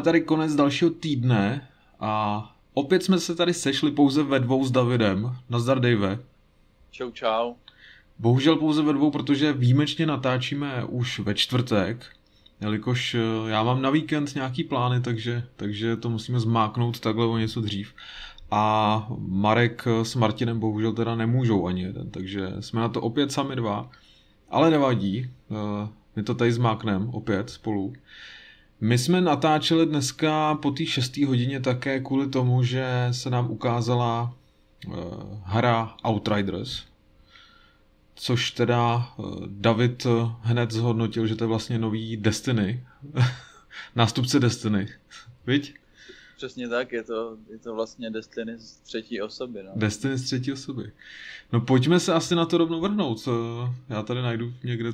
Máme tady konec dalšího týdne a opět jsme se tady sešli pouze ve dvou s Davidem. Nazdar Dave. Čau, čau. Bohužel pouze ve dvou, protože výjimečně natáčíme už ve čtvrtek, jelikož eh, já mám na víkend nějaký plány, takže, takže to musíme zmáknout takhle o něco dřív. A Marek s Martinem bohužel teda nemůžou ani jeden, takže jsme na to opět sami dva. Ale nevadí, eh, my to tady zmákneme opět spolu. My jsme natáčeli dneska po té 6. hodině také kvůli tomu, že se nám ukázala uh, hra Outriders, což teda uh, David hned zhodnotil, že to je vlastně nový Destiny, nástupce Destiny, viď? Přesně tak, je to, je to vlastně Destiny z třetí osoby. No. Destiny z třetí osoby. No pojďme se asi na to rovnou vrhnout. Já tady najdu někde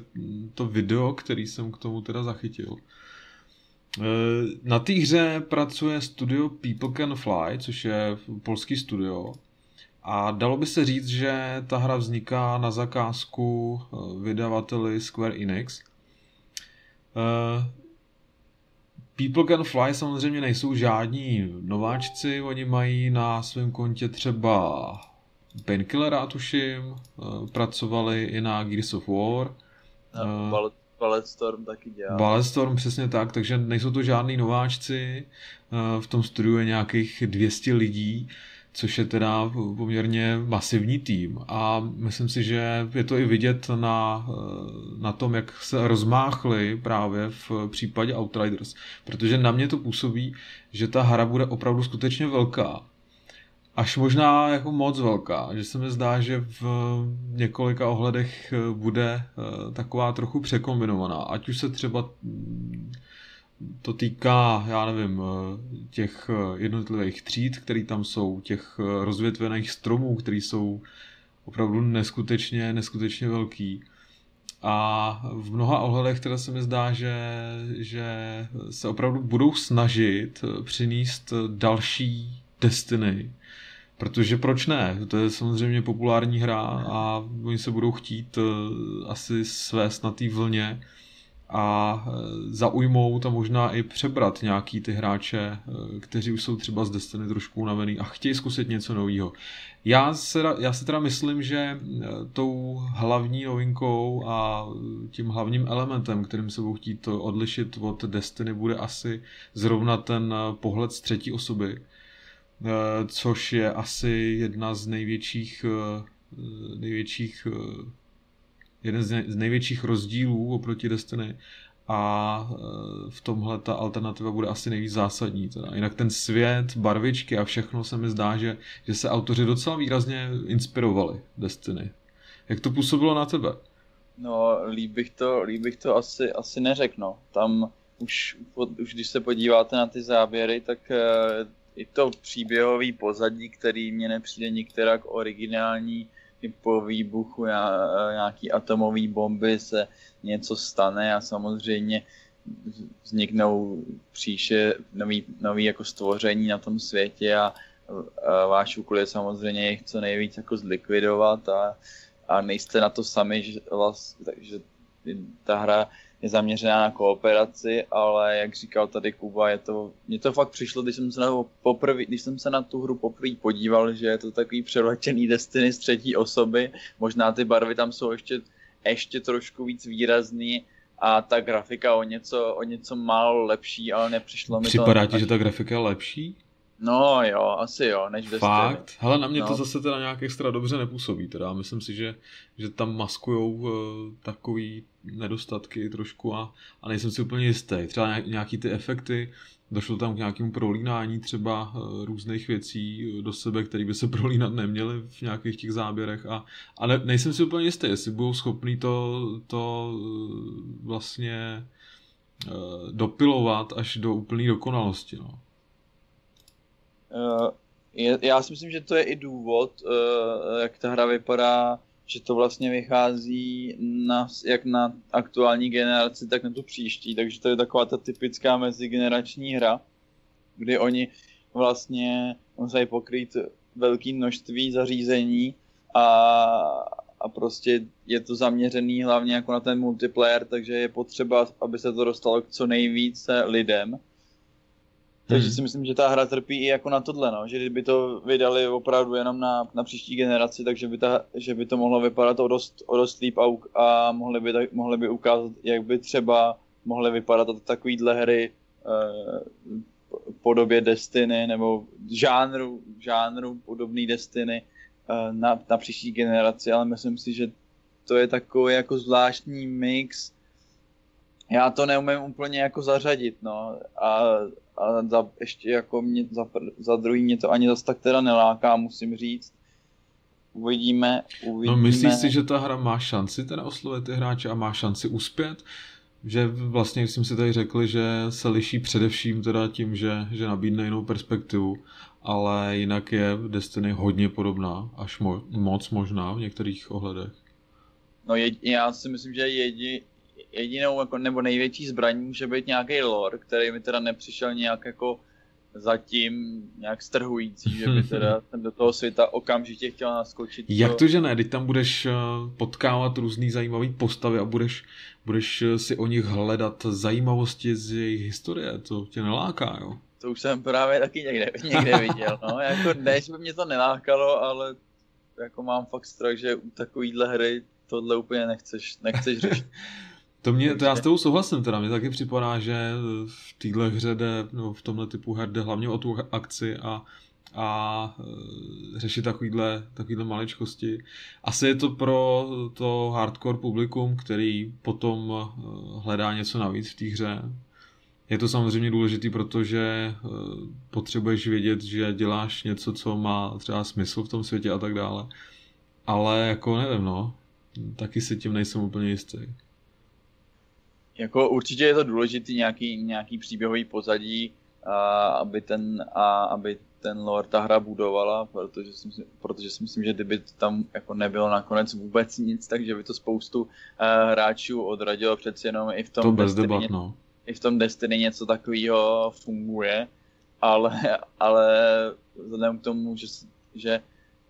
to video, který jsem k tomu teda zachytil. Eh, na té hře pracuje studio People Can Fly, což je polský studio. A dalo by se říct, že ta hra vzniká na zakázku eh, vydavateli Square Enix. Eh, People Can Fly samozřejmě nejsou žádní nováčci, oni mají na svém kontě třeba Painkillera, tuším, pracovali i na Gears of War. No, Balletstorm taky dělá. Balletstorm, přesně tak, takže nejsou to žádní nováčci, eh, v tom studiu je nějakých 200 lidí, což je teda poměrně masivní tým a myslím si, že je to i vidět na, eh, na tom, jak se rozmáchli právě v případě Outriders, protože na mě to působí, že ta hra bude opravdu skutečně velká až možná jako moc velká, že se mi zdá, že v několika ohledech eh, bude eh, taková trochu překombinovaná. Ať už se třeba mm, to týká, já nevím, eh, těch jednotlivých tříd, které tam jsou, těch rozvětvených stromů, které jsou opravdu neskutečně, neskutečně velký. A v mnoha ohledech teda se mi zdá, že, že se opravdu budou snažit přinést další Destiny, Protože proč ne? To je samozřejmě populární hra a oni se budou chtít uh, asi svést na té vlně a uh, zaujmout a možná i přebrat nějaký ty hráče, uh, kteří už jsou třeba z Destiny trošku unavený a chtějí zkusit něco nového. Já se, já se teda myslím, že tou hlavní novinkou a tím hlavním elementem, kterým se budou chtít odlišit od Destiny, bude asi zrovna ten pohled z třetí osoby, Eh, což je asi jedna z největších, eh, největších eh, jeden z největších rozdílů oproti Destiny a v tomhle ta alternativa bude asi nejvíc zásadní. Teda. Jinak ten svět, barvičky a všechno se mi zdá, že, že se autoři docela výrazně inspirovali Destiny. Jak to působilo na tebe? No, líp bych to, líp bych to asi, asi neřekl. No. Tam už, už když se podíváte na ty záběry, tak i to příběhový pozadí, který mě nepřijde některak originální, po výbuchu nějaký atomový bomby se něco stane a samozřejmě vzniknou příše nový, nový jako stvoření na tom světě a, a váš úkol je samozřejmě jich co nejvíc jako zlikvidovat a, a nejste na to sami, že, vlastně, takže ta hra je zaměřená na kooperaci, ale jak říkal tady Kuba, je to, mně to fakt přišlo, když jsem se na, poprvý, když jsem se na tu hru poprvé podíval, že je to takový přeletěný Destiny z třetí osoby, možná ty barvy tam jsou ještě, ještě trošku víc výrazný, a ta grafika o něco, o něco málo lepší, ale nepřišlo mi Připadá to... Připadá ti, že ta grafika je lepší? No jo, asi jo, než ve Fakt? Hele, na mě no. to zase teda nějak extra dobře nepůsobí, teda myslím si, že, že tam maskujou uh, takový nedostatky trošku a, a nejsem si úplně jistý. Třeba nějaký ty efekty, došlo tam k nějakému prolínání třeba uh, různých věcí do sebe, které by se prolínat neměly v nějakých těch záběrech a, a ne, nejsem si úplně jistý, jestli budou schopný to, to uh, vlastně uh, dopilovat až do úplné dokonalosti. No. Uh, je, já si myslím, že to je i důvod, uh, jak ta hra vypadá, že to vlastně vychází na, jak na aktuální generaci, tak na tu příští, takže to je taková ta typická mezigenerační hra, kdy oni vlastně musí pokrýt velké množství zařízení a, a prostě je to zaměřený hlavně jako na ten multiplayer, takže je potřeba, aby se to dostalo k co nejvíce lidem Takže si myslím, že ta hra trpí i jako na tohle, no. že kdyby to vydali opravdu jenom na, na příští generaci, takže by, ta, že by to mohlo vypadat o dost, o dost líp a, a mohli, by, mohli by ukázat, jak by třeba mohly vypadat takovýhle hry eh, podobě Destiny nebo žánru, žánru podobný Destiny eh, na, na příští generaci, ale myslím si, že to je takový jako zvláštní mix. Já to neumím úplně jako zařadit, no. A, a za, ještě jako mě, za, za druhý mě to ani zase tak teda neláká, musím říct. Uvidíme, uvidíme. No myslíš si, že ta hra má šanci teda oslovit ty hráče a má šanci uspět? že vlastně jsme si tady řekli, že se liší především teda tím, že, že nabídne jinou perspektivu, ale jinak je Destiny hodně podobná, až mo- moc možná v některých ohledech. No je, já si myslím, že jedi, jedinou jako, nebo největší zbraní může být nějaký lore, který mi teda nepřišel nějak jako zatím nějak strhující, že by teda do toho světa okamžitě chtěl naskočit. Jak to, že ne? Teď tam budeš eh, potkávat různý zajímavý postavy a budeš, budeš eh, si o nich hledat zajímavosti z jejich historie. To tě neláká, jo? To už jsem právě taky někde, někde viděl. No. Jako ne, že by mě to nelákalo, ale jako mám fakt strach, že u takovýhle hry tohle úplně nechceš, nechceš řešit. To, mě, to já s tebou souhlasím teda, mně taky připadá, že v téhle hře jde, no, v tomhle typu her jde hlavně o tu akci a, a e, řešit takovýhle, takovýhle maličkosti. Asi je to pro to hardcore publikum, který potom e, hledá něco navíc v té hře. Je to samozřejmě důležité, protože e, potřebuješ vědět, že děláš něco, co má třeba smysl v tom světě a tak dále. Ale jako nevím, no, taky si tím nejsem úplně jistý. Jako určitě je to důležitý nějaký, nějaký příběhový pozadí, a aby ten, a aby ten lore ta hra budovala, protože si, myslím, protože si myslím, že kdyby tam jako nebylo nakonec vůbec nic, takže by to spoustu uh, hráčů odradilo přeci jenom i v tom to bez Destiny, debat, no. i v tom Destiny něco takového funguje, ale, ale vzhledem k tomu, že, že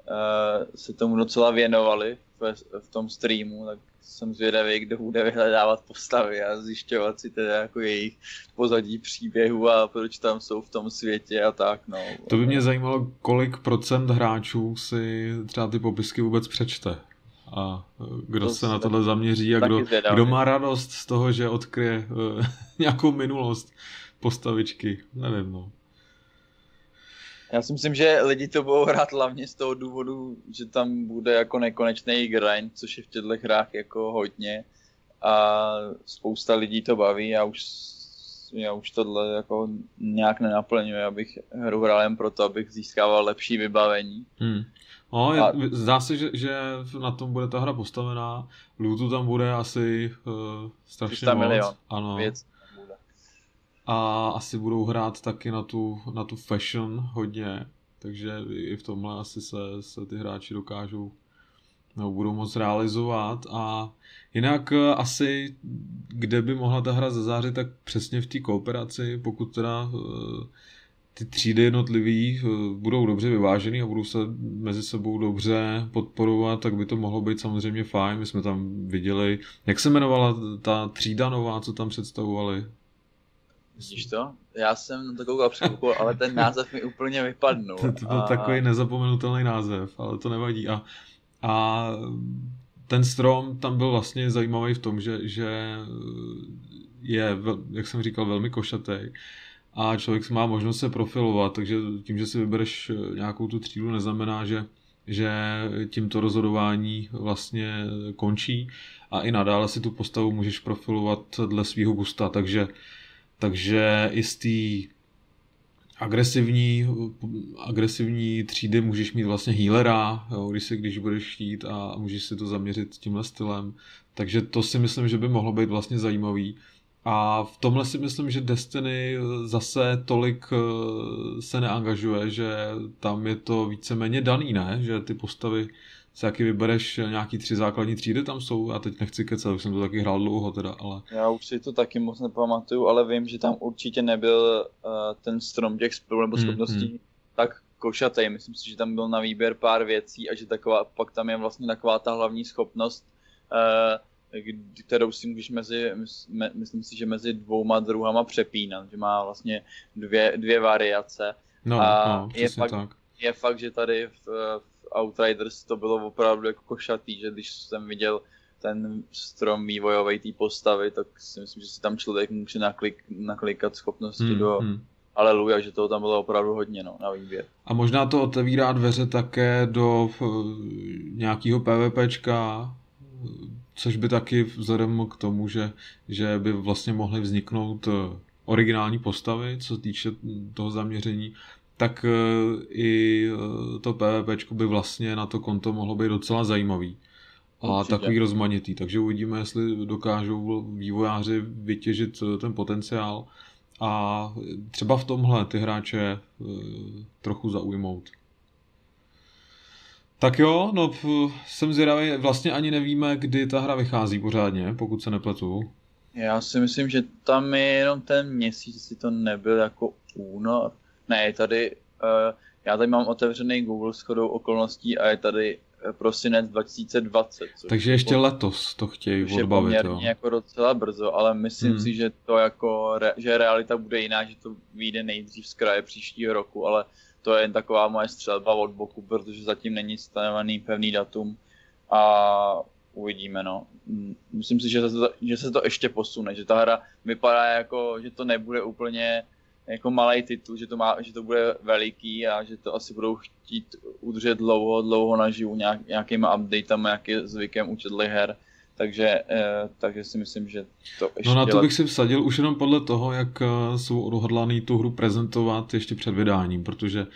uh, se tomu docela věnovali v, v tom streamu, tak jsem zvědavý, kdo bude vyhledávat postavy a zjišťovat si teda jako jejich pozadí příběhu a proč tam jsou v tom světě a tak, no. To by mě zajímalo, kolik procent hráčů si třeba ty popisky vůbec přečte a kdo to se na tohle zaměří a kdo, kdo má radost z toho, že odkryje uh, nějakou minulost postavičky, nevím, no. Já si myslím, že lidi to budou hrát hlavně z toho důvodu, že tam bude jako nekonečný grind, což je v těchto hrách jako hodně a spousta lidí to baví a už já už tohle jako nějak nenaplňuje, abych hru hrál jen proto, abych získával lepší vybavení. Hmm. No, je, a... zdá se, že, že na tom bude ta hra postavená. Lootu tam bude asi uh, strašně moc. Milion ano. Věc a asi budou hrát taky na tu, na tu fashion hodně, takže i v tomhle asi se, se ty hráči dokážou nebo budou moc realizovat a jinak eh, asi kde by mohla ta hra zazářit, tak přesně v té kooperaci, pokud teda eh, ty třídy jednotlivý eh, budou dobře vyvážený a budou se mezi sebou dobře podporovat, tak by to mohlo být samozřejmě fajn. My jsme tam viděli, jak se jmenovala ta třída nová, co tam představovali? Vidíš to? Já jsem na to koukal před ale ten název mi úplně vypadnul. To, to byl a... takový nezapomenutelný název, ale to nevadí. A, a ten strom tam byl vlastně zajímavý v tom, že, že je, jak jsem říkal, velmi košatý a člověk má možnost se profilovat, takže tím, že si vybereš nějakou tu třídu, neznamená, že, že tímto rozhodování vlastně končí a i nadále si tu postavu můžeš profilovat dle svého gusta, takže takže i z té agresivní, agresivní třídy můžeš mít vlastně healera, jo, když, se, když budeš chtít a můžeš si to zaměřit tímhle stylem. Takže to si myslím, že by mohlo být vlastně zajímavý. A v tomhle si myslím, že Destiny zase tolik eh, se neangažuje, že tam je to víceméně daný, ne? Že ty postavy se jaký vybereš nějaký tři základní třídy tam jsou, a teď nechci kecat, už jsem to taky hrál dlouho teda, ale... Já už si to taky moc nepamatuju, ale vím, že tam určitě nebyl uh, ten strom těch spilů nebo hmm, schopností hmm. tak košatý. Myslím si, že tam byl na výběr pár věcí a že taková, pak tam je vlastně taková ta hlavní schopnost uh, kterou si můžeš mezi, myslím si, že mezi dvouma druhama přepínat, že má vlastně dvě, dvě variace. No, a no, je fakt, tak. je fakt, že tady v, v Outriders to bylo opravdu jako košatý, že když jsem viděl ten strom vývojový té postavy, tak si myslím, že si tam člověk může naklik, naklikat schopnosti hmm, do hmm. Aleluja, že toho tam bylo opravdu hodně no, na výběr. A možná to otevírá dveře také do uh, nějakého PvPčka, což by taky vzhledem k tomu, že, že by vlastně mohly vzniknout eh, originální postavy, co se týče toho zaměření, tak eh, i to PvP by vlastně na to konto mohlo být docela zajímavý a Určitě. takový rozmanitý. Takže uvidíme, jestli dokážou vývojáři vytěžit eh, ten potenciál a třeba v tomhle ty hráče eh, trochu zaujmout. Tak jo, no jsem zvědavý, vlastně ani nevíme, kdy ta hra vychází pořádně, pokud se nepletu. Já si myslím, že tam je jenom ten měsíc, jestli to nebyl jako únor. Ne, tady, uh, já tady mám otevřený Google s chodou okolností a je tady prosinec 2020. Takže ještě po, letos to chtějí odbavit. je poměrně jo. jako docela brzo, ale myslím hmm. si, že to jako, že realita bude jiná, že to vyjde nejdřív z kraje příštího roku, ale to je jen taková moje střelba od boku, protože zatím není stanovený pevný datum a uvidíme, no. Myslím si, že se, to, že se to ještě posune, že ta hra vypadá jako, že to nebude úplně jako malý titul, že to, má, že to bude veliký a že to asi budou chtít udržet dlouho, dlouho naživu nějak, nějakýma updatama, jak je zvykem u her. Takže, eh, takže si myslím, že to ještě... No na to bych si vsadil už jenom podle toho, jak eh, jsou odhodlaný tu hru prezentovat ještě před vydáním, protože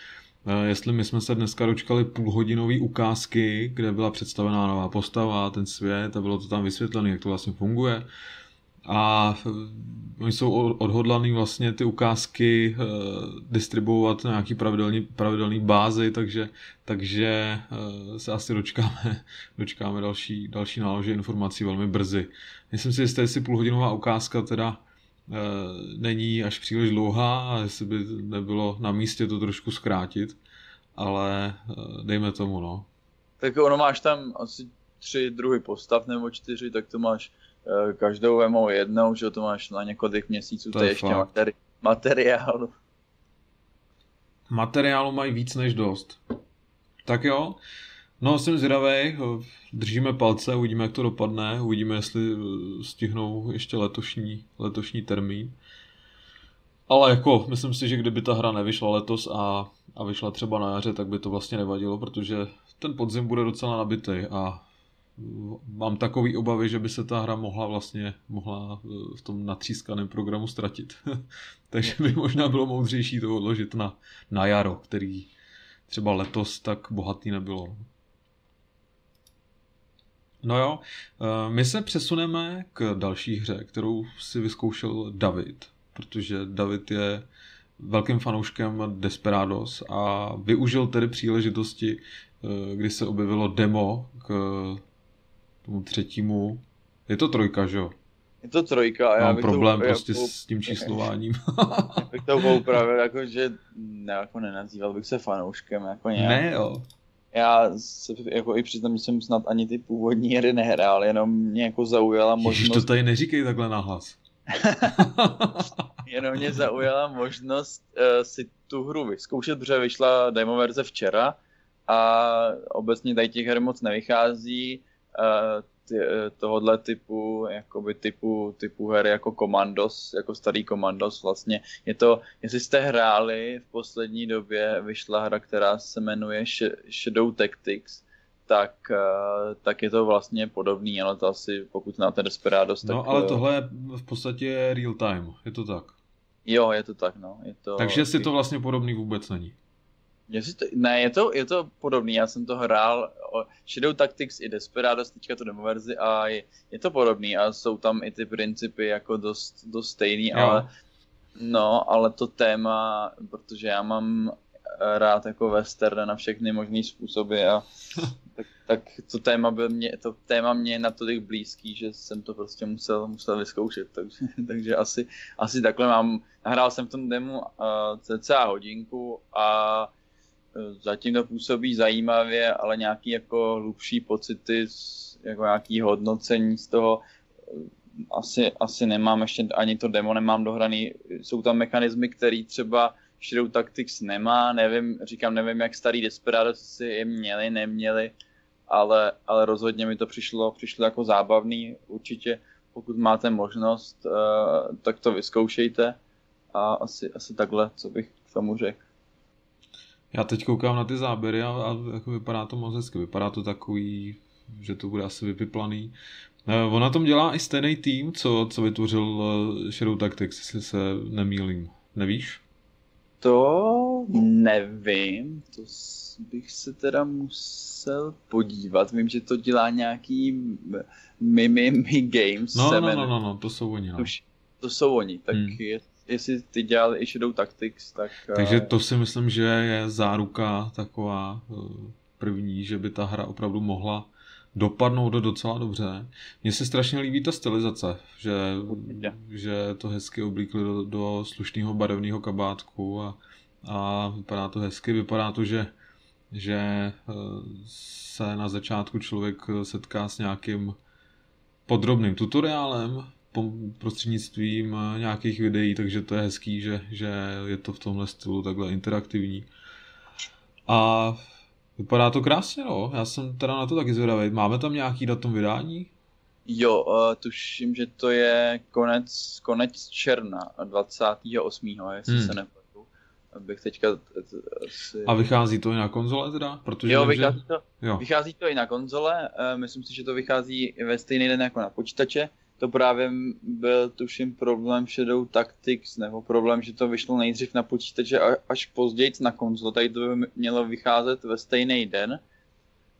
eh, jestli my jsme se dneska dočkali půlhodinové ukázky, kde byla představená nová postava, ten svět a bylo to tam vysvětlené, jak to vlastně funguje, a eh, oni jsou odhodlaný vlastně ty ukázky uh, distribuovat na nějaký pravidelný, pravidelný bázi, takže, takže uh, se asi dočkáme, dočkáme další, další nálože informací velmi brzy. Myslím si, že jestli půlhodinová ukázka teda není až příliš dlouhá a jestli by nebylo na místě to trošku zkrátit, ale dejme tomu, no. Tak ono máš tam asi tři druhy postav nebo čtyři, tak to máš Eh, každou vemou jednou, že to máš na několik měsíců, to, to je ještě materi- materiálu. Materiálu mají víc než dost. Tak jo, no jsem zvědavý, držíme palce, uvidíme, jak to dopadne, uvidíme, jestli eh, stihnou ještě letošní, letošní termín. Ale jako, myslím si, že kdyby ta hra nevyšla letos a, a vyšla třeba na jaře, tak by to vlastně nevadilo, protože ten podzim bude docela nabitý a mám takový obavy, že by se ta hra mohla vlastně mohla eh, v tom natřískaném programu ztratit. Takže by možná bylo moudřejší to odložit na, na jaro, který třeba letos tak bohatý nebylo. No jo, eh, my se přesuneme k další hře, kterou si vyzkoušel David, protože David je velkým fanouškem Desperados a využil tedy příležitosti, eh, kdy se objevilo demo k tomu třetímu. Je to trojka, že jo? Je to trojka a já Mám problém to, prostě jako, s tím číslováním. bych to upravil, jako, že ne, jako nenazýval bych se fanouškem, jako nějak. Ne, jo. Já se jako i přiznám, že jsem snad ani ty původní hry nehrál, jenom mě jako zaujala možnost... Ježiš, to tady neříkej takhle nahlas. jenom mě zaujala možnost uh, si tu hru vyzkoušet, protože vyšla demo verze včera a obecně tady těch her moc nevychází ty, tohohle typu, jakoby typu, typu her jako Commandos, jako starý Commandos vlastně. Je to, jestli jste hráli v poslední době, vyšla hra, která se jmenuje Shadow Tactics, tak, tak je to vlastně podobný, ale to asi pokud znáte Desperados, tak... No ale tohle je v podstatě real time, je to tak? Jo, je to tak, no. Je to... Takže si to vlastně podobný vůbec není. To, ne, je to, je to podobný, já jsem to hrál, o Shadow Tactics i Desperados, teďka to demo verzi a je, je to podobný a jsou tam i ty principy jako dost, dost stejný, jo. ale no, ale to téma, protože já mám rád jako western na všechny možné způsoby a tak, tak, to téma byl mě, to téma mě je natolik blízký, že jsem to prostě musel, musel vyzkoušet, takže, takže asi, asi takhle mám, nahrál jsem v tom demo uh, cca hodinku a zatím to působí zajímavě, ale nějaký jako hlubší pocity jako nějaký hodnocení z toho asi, asi nemám, ještě ani to demo nemám dohraný. Jsou tam mechanismy, které třeba Shadow Tactics nemá, nevím, říkám, nevím, jak starý Desperados si je měli, neměli, ale, ale rozhodně mi to přišlo, přišlo jako zábavný, určitě pokud máte možnost, uh, tak to vyzkoušejte a asi, asi takhle, co bych k tomu řekl. Já teď koukám na ty záběry a, a jako vypadá to moc hezky. Vypadá to takový, že to bude asi vypiplaný. Eh, on na tom dělá i stejný tým, co, co vytvořil eh, Shadow Tactics, jestli se nemýlím. Nevíš? To nevím, to bych se teda musel podívat. Vím, že to dělá nějaký Mimi Mi Games. No, no, no, no, no, to jsou oni. No. Už, to jsou oni, tak hmm. je, jestli ty dělali i Shadow Tactics, tak... Takže eh, to si myslím, že je záruka taková první, že by ta hra opravdu mohla dopadnout do docela dobře. Mně se strašně líbí ta stylizace, že, že to hezky oblíkli do, do slušného barevného kabátku a, a vypadá to hezky, vypadá to, že, že eh, se na začátku člověk setká s nějakým podrobným tutoriálem, prostřednictvím eh, nějakých videí, takže to je hezký, že, že je to v tomhle stylu takhle interaktivní. A Vypadá to krásně, no. Já jsem teda na to taky zvědavý. Máme tam nějaký datum vydání? Jo, uh, tuším, že to je konec, konec června, 28. jestli hmm. se nepletu. Abych teďka asi... A vychází to i na konzole teda? Protože jo, vychází, že... to, jo. vychází to i na konzole. Uh, myslím si, že to vychází ve stejný den jako na počítače to právě byl tuším problém Shadow Tactics, nebo problém, že to vyšlo nejdřív na počítače až později na konzole, tady to by mělo vycházet ve stejný den.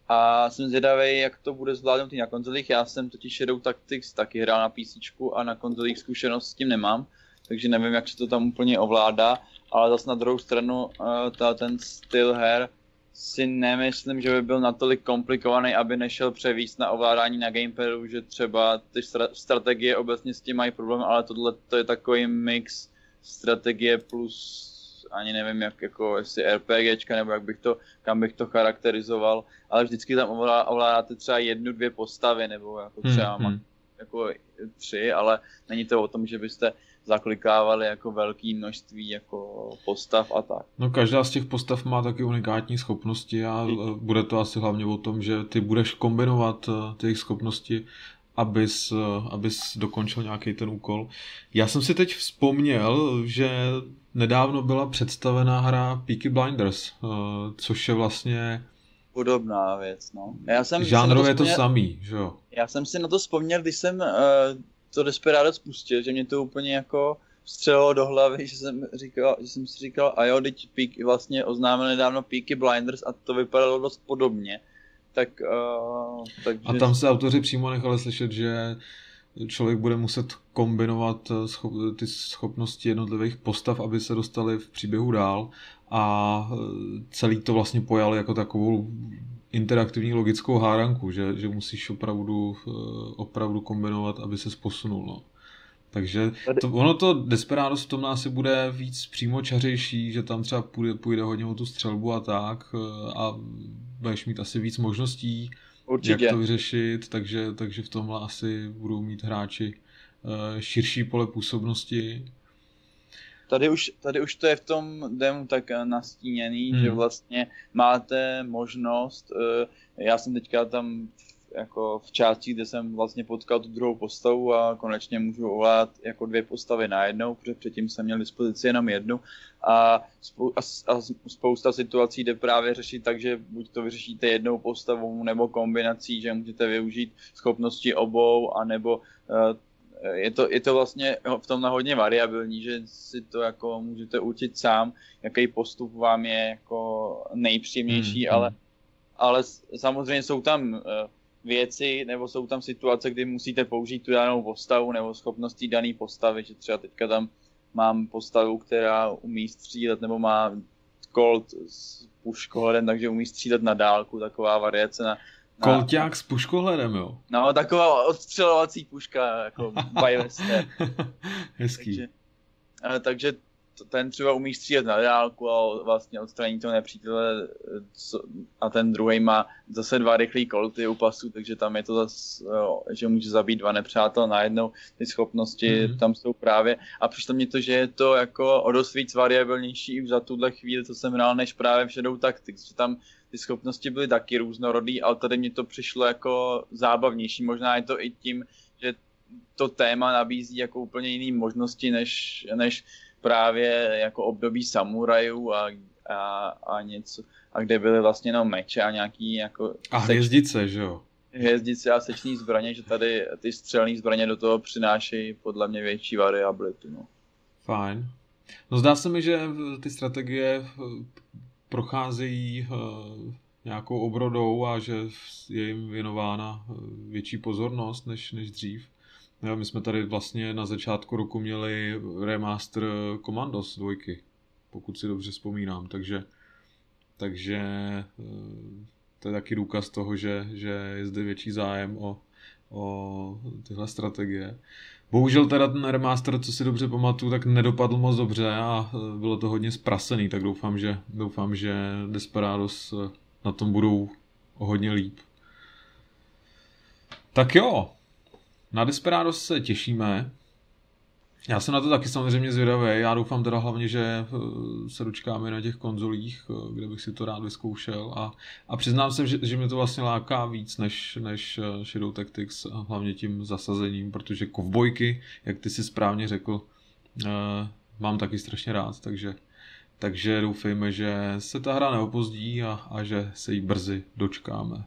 A jsem zvědavý, jak to bude zvládnout i na konzolích. Já jsem totiž Shadow Tactics taky hrál na PC a na konzolích zkušenost s tím nemám, takže nevím, jak se to tam úplně ovládá, ale zase na druhou stranu uh, ta, ten styl her si nemyslím, že by byl natolik komplikovaný, aby nešel převíst na ovládání na gamepadu, že třeba ty strategie obecně s tím mají problém, ale tohle to je takový mix strategie plus ani nevím, jak, jako jestli RPGčka, nebo jak bych to, kam bych to charakterizoval, ale vždycky tam ovládáte třeba jednu, dvě postavy, nebo jako třeba hmm, hmm. jako tři, ale není to o tom, že byste zaklikávali jako velké množství jako postav a tak. No každá z těch postav má taky unikátní schopnosti a e, bude to asi hlavně o tom, že ty budeš kombinovat e, ty jejich schopnosti abys, e, abys dokončil nějaký ten úkol. Já jsem si teď vzpomněl, že nedávno byla představená hra Peaky Blinders, což je vlastně podobná věc, no. Já jsem Žánrově je to samý, že jo? Já jsem si na to vzpomněl, když jsem uh, to Desperado spustil, že mě to úplně jako střelilo do hlavy, že jsem, říkal, že jsem si říkal, a jo, teď Peak, vlastně oznámil nedávno Peaky Blinders a to vypadalo dost podobně. Tak, uh, takže... A tam se autoři přímo nechali slyšet, že člověk bude muset kombinovat eh, schop, ty schopnosti jednotlivých postav, aby se dostali v příběhu dál a eh, celý to vlastně pojali jako takovou interaktivní logickou hádanku, že, že musíš opravdu, eh, opravdu kombinovat, aby se posunul. No. Takže to, ono to Desperados v tom asi bude víc přímo čařejší, že tam třeba půjde, půjde hodně o tu střelbu a tak eh, a budeš mít asi víc možností, Určitě. jak to vyřešit, takže, takže v tomhle asi budou mít hráči eh, širší pole působnosti Tady už, tady už to je v tom demo tak nastíněný, hmm. že vlastně máte možnost, eh, já jsem teďka tam jako v části, kde jsem vlastně potkal tu druhou postavu a konečně můžu ovládat jako dvě postavy najednou, protože předtím jsem měl dispozici jenom jednu a, spou- a, a spousta situací jde právě řešit tak, že buď to vyřešíte jednou postavou nebo kombinací, že můžete využít schopnosti obou, anebo uh, je to, je to vlastně v tom hodně variabilní, že si to jako můžete určit sám, jaký postup vám je jako nejpříjemnější, hmm, ale, ale samozřejmě jsou tam uh, věci nebo jsou tam situace, kdy musíte použít tu danou postavu nebo schopnosti dané postavy, že třeba teďka tam mám postavu, která umí střílet nebo má Colt s puškohodem, takže umí střílet na dálku, taková variace na, Kolťák s puškohledem, jo? No, taková odstřelovací puška, jako Biowester. Hezký. Takže, takže ten třeba umí střílet na dálku a vlastně odstraní toho nepřítele co, a ten druhý má zase dva rychlý kolty u pasu, takže tam je to zase, jo, že může zabít dva nepřátel najednou, ty schopnosti mm-hmm. tam jsou právě a přišlo mě to, že je to jako o dost víc variabilnější za tuhle chvíli, co jsem hrál, než právě v Shadow Tactics, že tam ty schopnosti byly taky různorodý, ale tady mě to přišlo jako zábavnější, možná je to i tím, že to téma nabízí jako úplně jiné možnosti, než, než právě jako období samurajů a, a, a něco, a kde byly vlastně jenom meče a nějaký jako... A hvězdice, že jo? Hvězdice a sečný zbraně, že tady ty střelné zbraně do toho přinášejí podle mě větší variabilitu, no. Fajn. No zdá se mi, že ty strategie eh, procházejí eh, nějakou obrodou a že je jim věnována eh, větší pozornost než, než dřív. Jo, my jsme tady vlastně na začátku roku měli remaster Commandos dvojky, pokud si dobře vzpomínám, takže, takže eh, to je taky důkaz toho, že, že je zde větší zájem o, o tyhle strategie. Bohužel teda ten remaster, co si dobře pamatuju, tak nedopadl moc dobře a eh, bylo to hodně sprasený, tak doufám, že, doufám, že Desperados eh, na tom budou hodně líp. Tak jo, na Desperados se těšíme. Já jsem na to taky samozřejmě zvědavý. Já doufám teda hlavně, že eh, se dočkáme na těch konzolích, eh, kde bych si to rád vyzkoušel. A, a přiznám se, že, že mě to vlastně láká víc než, než eh, Shadow Tactics, hlavně tím zasazením, protože kovbojky, jak ty si správně řekl, mám taky strašně rád, takže, takže doufejme, že se ta hra neopozdí a, a že se jí brzy dočkáme.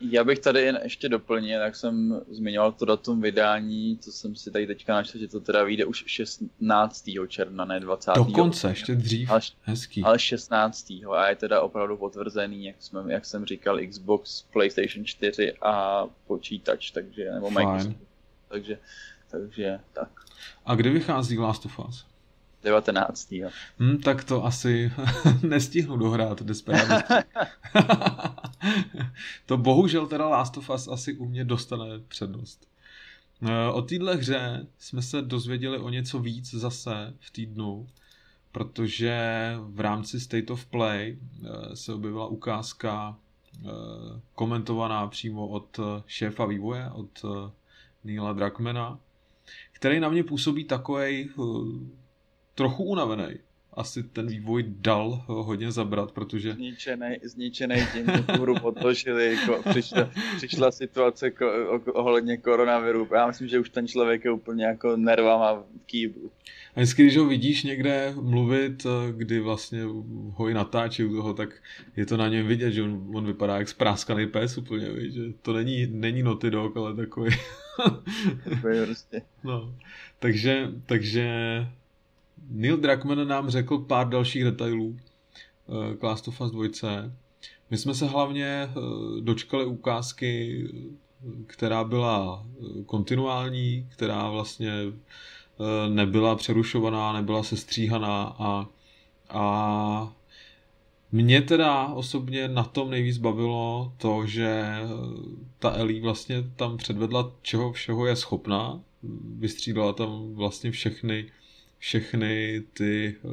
Já bych tady jen ještě doplnil, jak jsem zmiňoval to datum vydání, co jsem si tady teďka našel, že to teda vyjde už 16. června, ne 20. Dokonce, ještě dřív, ale, hezký. Ale 16. a je teda opravdu potvrzený, jak, jsme, jak jsem říkal, Xbox, PlayStation 4 a počítač, takže, nebo Microsoft. Takže, takže tak. A kdy vychází Last of Us? 19. Jo. Hmm, tak to asi nestihnu dohrát Desperados. to bohužel teda Last of Us asi u mě dostane přednost. Eh, o téhle hře jsme se dozvěděli o něco víc zase v týdnu, protože v rámci State of Play eh, se objevila ukázka eh, komentovaná přímo od šéfa vývoje, od Neila Druckmana, který na mě působí takovej trochu unavený. Asi ten vývoj dal hodně zabrat, protože... Zničený, zničený tím, tu hru podložili, jako přišla, přišla situace ko, ohledně koronaviru. Já myslím, že už ten člověk je úplně jako nervama v kýblu. A vždycky, když ho vidíš někde mluvit, kdy vlastně ho i natáčí u toho, tak je to na něm vidět, že on, on vypadá jak spráskaný pes úplně, víš, že to není, není Naughty Dog, ale takový. takový prostě. No, takže, takže Neil Druckmann nám řekl pár dalších detailů k Last of Us 2. My jsme se hlavně eh, dočkali ukázky, která byla eh, kontinuální, která vlastně eh, nebyla přerušovaná, nebyla sestříhaná a, a mě teda osobně na tom nejvíc bavilo to, že ta Ellie vlastně tam předvedla, čeho všeho je schopná. Vystřídala tam vlastně všechny všechny ty uh,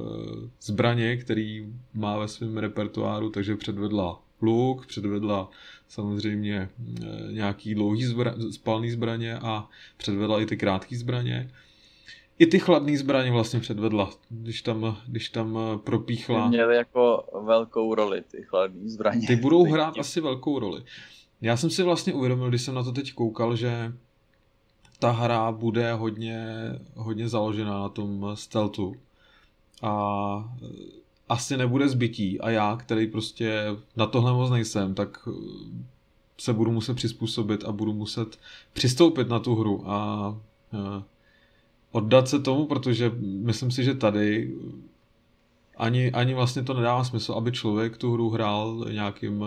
zbraně, který má ve svém repertoáru, takže předvedla luk, předvedla samozřejmě uh, nějaký dlouhý zbra- spalný zbraně a předvedla i ty krátké zbraně. I ty chladné zbraně vlastně předvedla, když tam, když tam eh, propíchla. Ty měly jako velkou roli ty chladné zbraně. Ty budou hrát asi velkou roli. Já jsem si vlastně uvědomil, když jsem na to teď koukal, že ta hra bude hodně, hodně založená na tom stealthu. A asi nebude zbytí a já, který prostě na tohle moc nejsem, tak se budu muset přizpůsobit a budu muset přistoupit na tu hru a oddat se tomu, protože myslím si, že tady ani, ani vlastně to nedává smysl, aby člověk tu hru hrál nějakým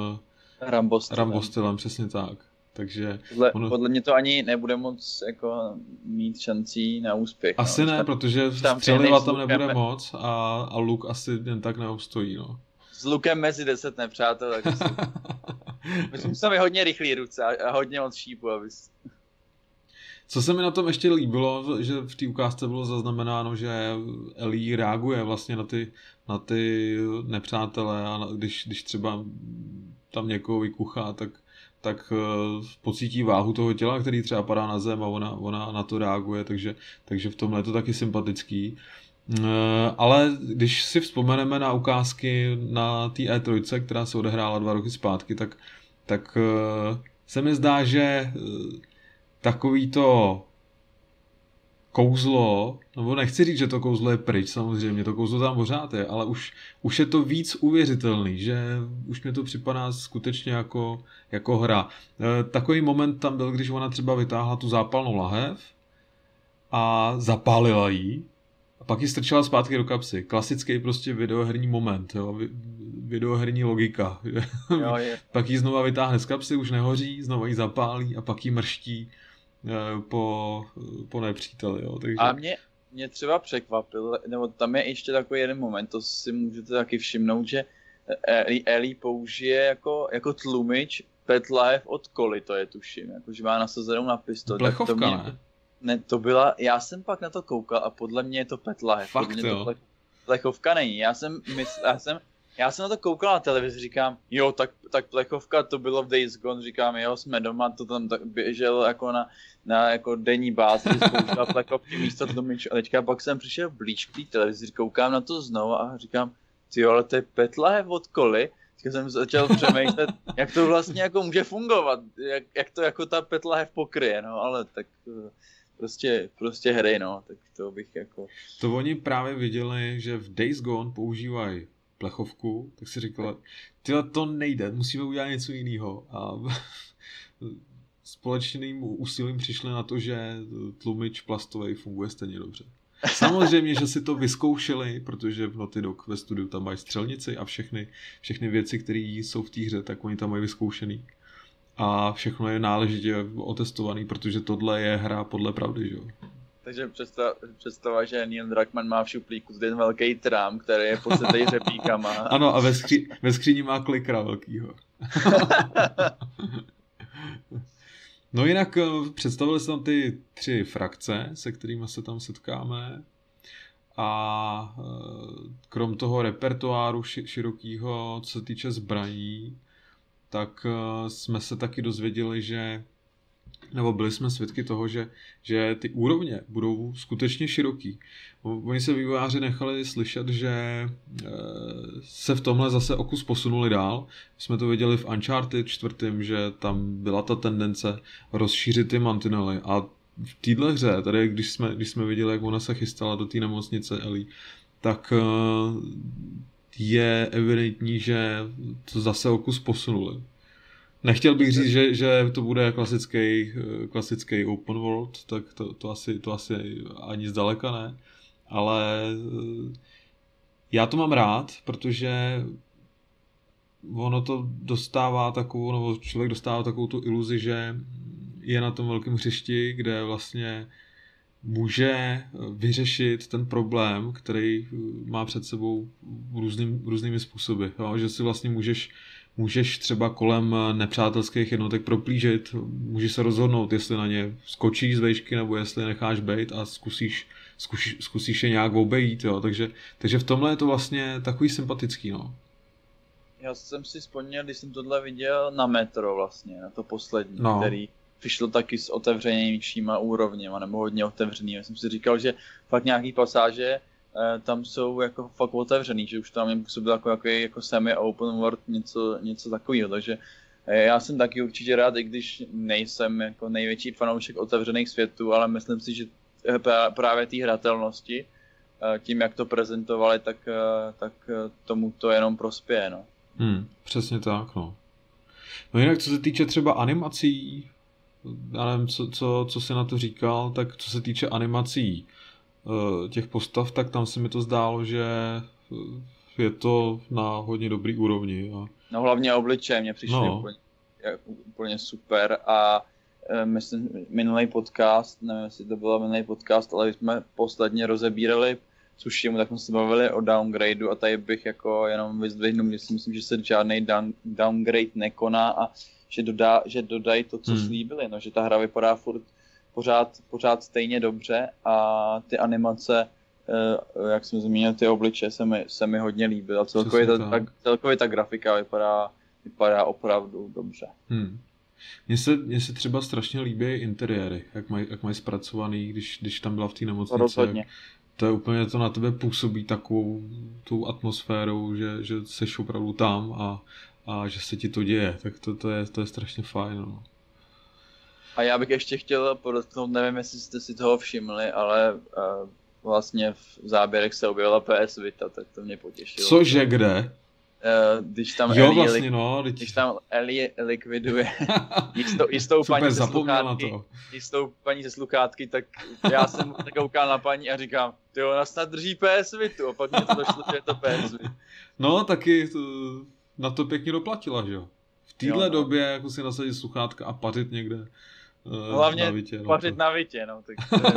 Rambo stylem, Rambo stylem přesně tak. Takže podle, ono... podle mě to ani nebude moc jako mít šancí na úspěch. Asi no. ne, tam, protože střeliva tam nebude moc a, a luk asi jen tak neobstojí. No. S lukem mezi deset nepřátel, tak Myslím, že jsou mi hodně rychlý ruce a, a hodně moc šípu, aby... Co se mi na tom ještě líbilo, že v té ukázce bylo zaznamenáno, že Ellie reaguje vlastně na ty, na ty nepřátele a když, když třeba tam někoho vykuchá, tak, tak uh, pocítí váhu toho těla, který třeba padá na zem a ona, ona na to reaguje, takže, takže v tomhle je to taky sympatický. Uh, ale když si vzpomeneme na ukázky na té E3, která se odehrála dva roky zpátky, tak, tak uh, se mi zdá, že takový to kouzlo, nebo nechci říct, že to kouzlo je pryč, samozřejmě, to kouzlo tam pořád je, ale už, už je to víc uvěřitelný, že už mě to připadá skutečně jako, jako hra. E, takový moment tam byl, když ona třeba vytáhla tu zápalnou lahev a zapálila ji a pak ji strčila zpátky do kapsy. Klasický prostě videoherní moment, jo? videoherní logika. Jo, je. pak ji znova vytáhne z kapsy, už nehoří, znova ji zapálí a pak ji mrští po, po nepříteli. Jo. Takže... A mě, mě třeba překvapil, nebo tam je ještě takový jeden moment, to si můžete taky všimnout, že Ellie, Ellie použije jako, jako tlumič Pet Life od Koli, to je tuším, jakože má nasazenou na pistoli. Plechovka, to mě, ne? ne? to byla, já jsem pak na to koukal a podle mě je to Pet Life. Fakt, podle mě jo? To plechovka není, já jsem, mysl, já jsem já jsem na to koukal na televizi, říkám, jo, tak, tak plechovka to bylo v Days Gone, říkám, jo, jsme doma, to tam tak běžel jako na, na jako denní bázi, spousta plechovky místo tlumič. A teďka pak jsem přišel blíž k té televizi, koukám na to znovu a říkám, ty ale to je petla od koly. Teďka jsem začal přemýšlet, jak to vlastně jako může fungovat, jak, jak to jako ta petlahev pokryje, no, ale tak eh, prostě, prostě hry, no, tak to bych jako... To oni právě viděli, že v Days Gone používají plechovku, tak si říkala, tyhle to nejde, musíme udělat něco jiného. A společným úsilím přišli na to, že tlumič plastový funguje stejně dobře. Samozřejmě, že si to vyzkoušeli, protože v Naughty Dog ve studiu tam mají střelnici a všechny, všechny věci, které jsou v té hře, tak oni tam mají vyzkoušený. A všechno je náležitě otestovaný, protože tohle je hra podle pravdy, že jo. Takže představa, představa, že Neil Druckmann má v šuplíku ten velký trám, který je podsetej řepíkama. Ano, a ve, skří, ve skříni má klikra velkýho. no jinak eh, představili se tam ty tři frakce, se kterými se tam setkáme. A eh, krom toho repertoáru širokého, co se týče zbraní, tak eh, jsme se taky dozvěděli, že nebo byli jsme svědky toho, že, že ty úrovně budou skutečně široký. Oni se vývojáři nechali slyšet, že e, se v tomhle zase okus posunuli dál. Jsme to viděli v Uncharted čtvrtým, že tam byla ta tendence rozšířit ty mantinely a v téhle hře, tady když jsme, když jsme viděli, jak ona se chystala do té nemocnice Ellie, tak e, je evidentní, že to zase okus posunuli. Nechtěl bych říct, že, že to bude klasický, klasický open world, tak to, to, asi, to asi ani zdaleka ne, ale eh, já to mám rád, protože ono to dostává takovou, nebo člověk dostává takovou tu iluzi, že je na tom velkém hřišti, kde vlastně může vyřešit ten problém, který má před sebou různým, různými způsoby. Jo? Že si vlastně můžeš můžeš třeba kolem nepřátelských jednotek proplížit, můžeš se rozhodnout, jestli na ně skočíš z vejšky, nebo jestli necháš bejt a zkusíš, zkusíš, zkusíš je nějak obejít, jo. Takže, takže v tomhle je to vlastně takový sympatický, no. Já jsem si vzpomněl, když jsem tohle viděl na metro vlastně, na to poslední, no. který přišlo taky s otevřenějšíma úrovněma, nebo hodně otevřený. Já jsem si říkal, že fakt nějaký pasáže Eh, tam jsou jako fakt otevřený, že už tam jim působil jako, jako, jako semi-open world, něco, něco takového, takže eh, já jsem taky určitě rád, i když nejsem jako největší fanoušek otevřených světů, ale myslím si, že eh, právě té hratelnosti, tím, jak to prezentovali, tak, tak tomu to jenom prospěje. No. Hmm, přesně tak, no. No jinak, co se týče třeba animací, já nevím, co, co, co jsi na to říkal, tak co se týče animací, Eh, těch postav, tak tam se mi to zdálo, že eh, je to na hodně dobrý úrovni. A... No hlavně obličeje mě přišly no. úplně, úplně super a eh, myslím, minulý podcast, nevím, jestli to byl minulý podcast, ale jsme posledně rozebírali Tsushima, tak jsme se bavili o downgradeu a tady bych jako jenom vyzdvihnul, že si myslím, že se žádný down, downgrade nekoná a že, dodá, že dodají to, co hmm. slíbili, no, že ta hra vypadá furt pořád, pořád stejně dobře a ty animace, uh, jak jsem zmínil, ty obliče se mi, se mi hodně líbily a celkově ta, ta, celkově ta grafika vypadá, vypadá opravdu dobře. Hmm. Mně se, mně se třeba strašně líbí interiéry, jak mají, jak mají zpracovaný, když, když tam byla v té nemocnici. Jak, to je úplně, to na tebe působí takovou tou atmosférou, že, že seš opravdu tam a, a že se ti to děje, tak to, to, je, to je strašně fajn. No. A já bych ještě chtěl podotknout, nevím, jestli jste si toho všimli, ale uh, vlastně v záběrech se objevila PS Vita, tak to mě potěšilo. Cože, kde? Uh, když tam jo, Ellie, vlastně, no, když... když tam Ellie likviduje jistou, jistou Super, paní ze sluchátky, to. jistou paní ze sluchátky, tak já jsem tak koukal na paní a říkám, ty ona snad drží PS Vitu, a pak mě to došlo, že je to PS Vita. No, taky to, na to pěkně doplatila, že jo? V téhle no. době jako si nasadit sluchátka a pařit někde Hlavně na vitě, no, pařit to... na vitě, no. Tak to je...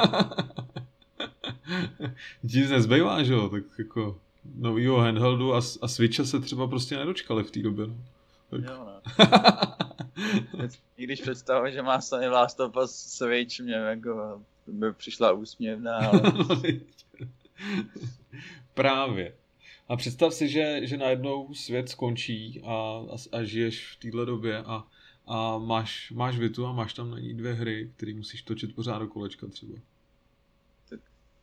Nic nezbývá, že jo? Tak jako novýho handheldu a, a Switcha se třeba prostě nedočkali v té době. No. Tak... Jo, no. I když představuji, že má Sony Last of Us Switch, mě jako by přišla úsměvná, ale... Právě. A představ si, že, že najednou svět skončí a, a, a žiješ v téhle době a, a máš, máš Vitu a máš tam na ní dvě hry, které musíš točit pořád do kolečka třeba. Tak,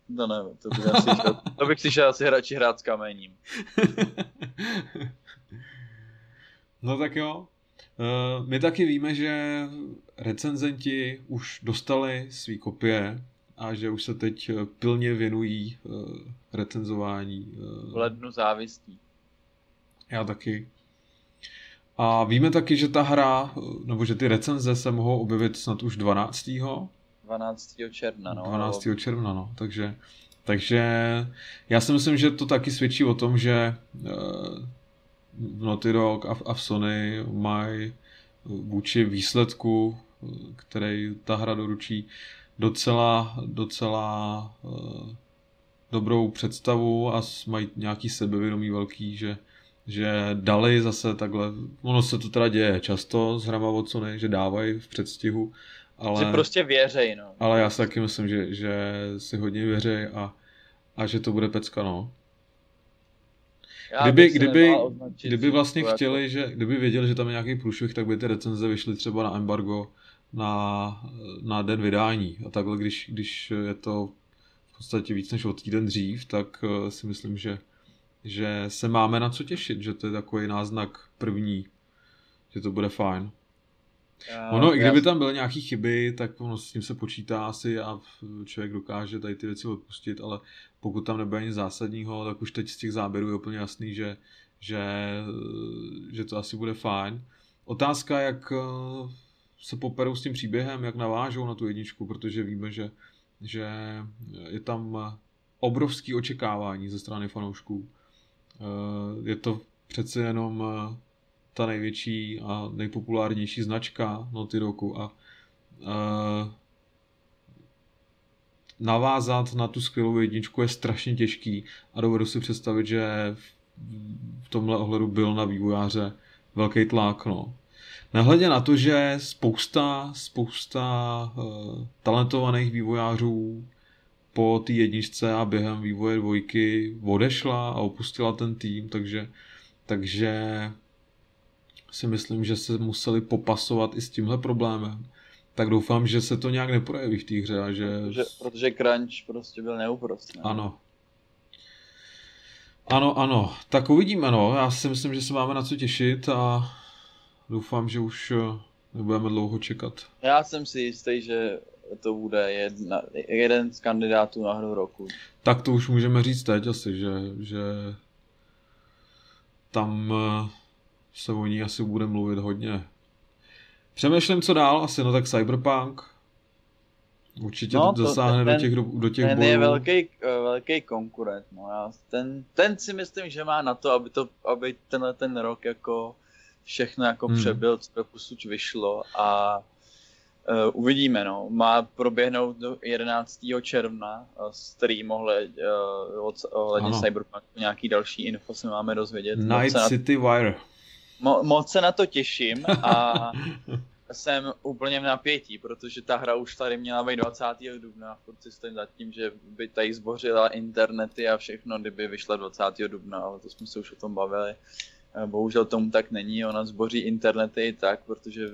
no nevím, to bych, asi to bych si šel asi radši hrát s kamením. no tak jo. Uh, my taky víme, že recenzenti už dostali svý kopie a že už se teď eh, pilně věnují uh, recenzování. V lednu závistí. Já taky. A víme taky, že ta hra, nebo že ty recenze se mohou objevit snad už 12. 12. června, no. 12. června, no. Takže, takže já si myslím, že to taky svědčí o tom, že uh, Naughty Dog a, a v Sony mají vůči výsledku, který ta hra doručí, docela, docela uh, dobrou představu a mají nějaký sebevědomí velký, že, že dali zase takhle, ono se to teda děje často s hrama od Sony, že dávají v předstihu, ale... Že prostě věřej, no. Ale já si taky myslím, že, že si hodně věřej a, a že to bude pecka, no. Já kdyby, kdyby, kdyby vlastně chtěli, jako... že kdyby věděli, že tam je nějaký průšvih, tak by ty recenze vyšly třeba na embargo na, na den vydání. A takhle, když, když je to v podstatě víc než od týden dřív, tak eh, si myslím, že, že se máme na co těšit, že to je takový náznak první, že to bude fajn. Ono, i kdyby tam byly nějaké chyby, tak ono s tím se počítá asi a člověk dokáže tady ty věci odpustit, ale pokud tam nebude nic zásadního, tak už teď z těch záběrů je úplně jasný, že, že, že to asi bude fajn. Otázka, jak eh, se poperou s tím příběhem, jak navážou na tu jedničku, protože víme, že, že je tam obrovský očekávání ze strany fanoušků. Eh, je to přece jenom eh, ta největší a nejpopulárnější značka Naughty Dogu a uh, navázat na tu skvělou jedničku je strašně těžký a dovedu si představit, že v tomhle ohledu byl na vývojáře velký tlak. No. Nehledě na to, že spousta, spousta uh, talentovaných vývojářů po té jedničce a během vývoje dvojky odešla a opustila ten tým, takže, takže si myslím, že se museli popasovat i s tímhle problémem. Tak doufám, že se to nějak neprojeví v té hře a že... Protože, protože crunch prostě byl neúprostný. Ano. Ano, ano. Tak uvidíme, no. Já si myslím, že se máme na co těšit a doufám, že už eh, nebudeme dlouho čekat. Já jsem si jistý, že to bude jedna, jeden z kandidátů na hru roku. Tak to už můžeme říct teď asi, že, že tam eh, se o ní asi bude mluvit hodně. Přemýšlím, co dál, asi no tak Cyberpunk. Určitě no, to zasáhne ten, do těch, do těch ten bojů. je velký, velký konkurent. No. Já, ten, ten si myslím, že má na to, aby, to, aby tenhle ten rok jako všechno jako hmm. přebyl, co doposud vyšlo a uvidíme, no. Má proběhnout do 11. června uh, stream ohled, uh, ohledně Cyberpunku. Nějaký další info se máme dozvědět. Night City na... Wire mo, moc se na to těším a jsem úplně v napětí, protože ta hra už tady měla být 20. dubna, furt si stojím za tím, že by tady zbořila internety a všechno, kdyby vyšla 20. dubna, ale to jsme se už o tom bavili. Bohužel tomu tak není, ona zboří internety i tak, protože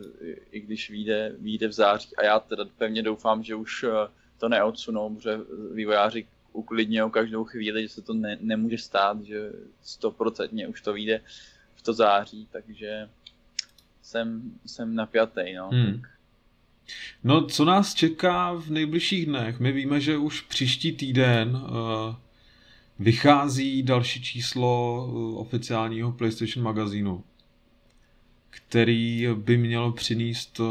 i když vyjde, vyjde v září a já teda pevně doufám, že už eh, to neodsunou, protože vývojáři uklidňují každou chvíli, že se to ne, nemůže stát, že stoprocentně už to vyjde v to září, takže jsem, jsem napjatý, no. Hmm. No, co nás čeká v nejbližších dnech? My víme, že už příští týden uh, vychází další číslo uh, oficiálního PlayStation magazínu, který by mělo přinést uh,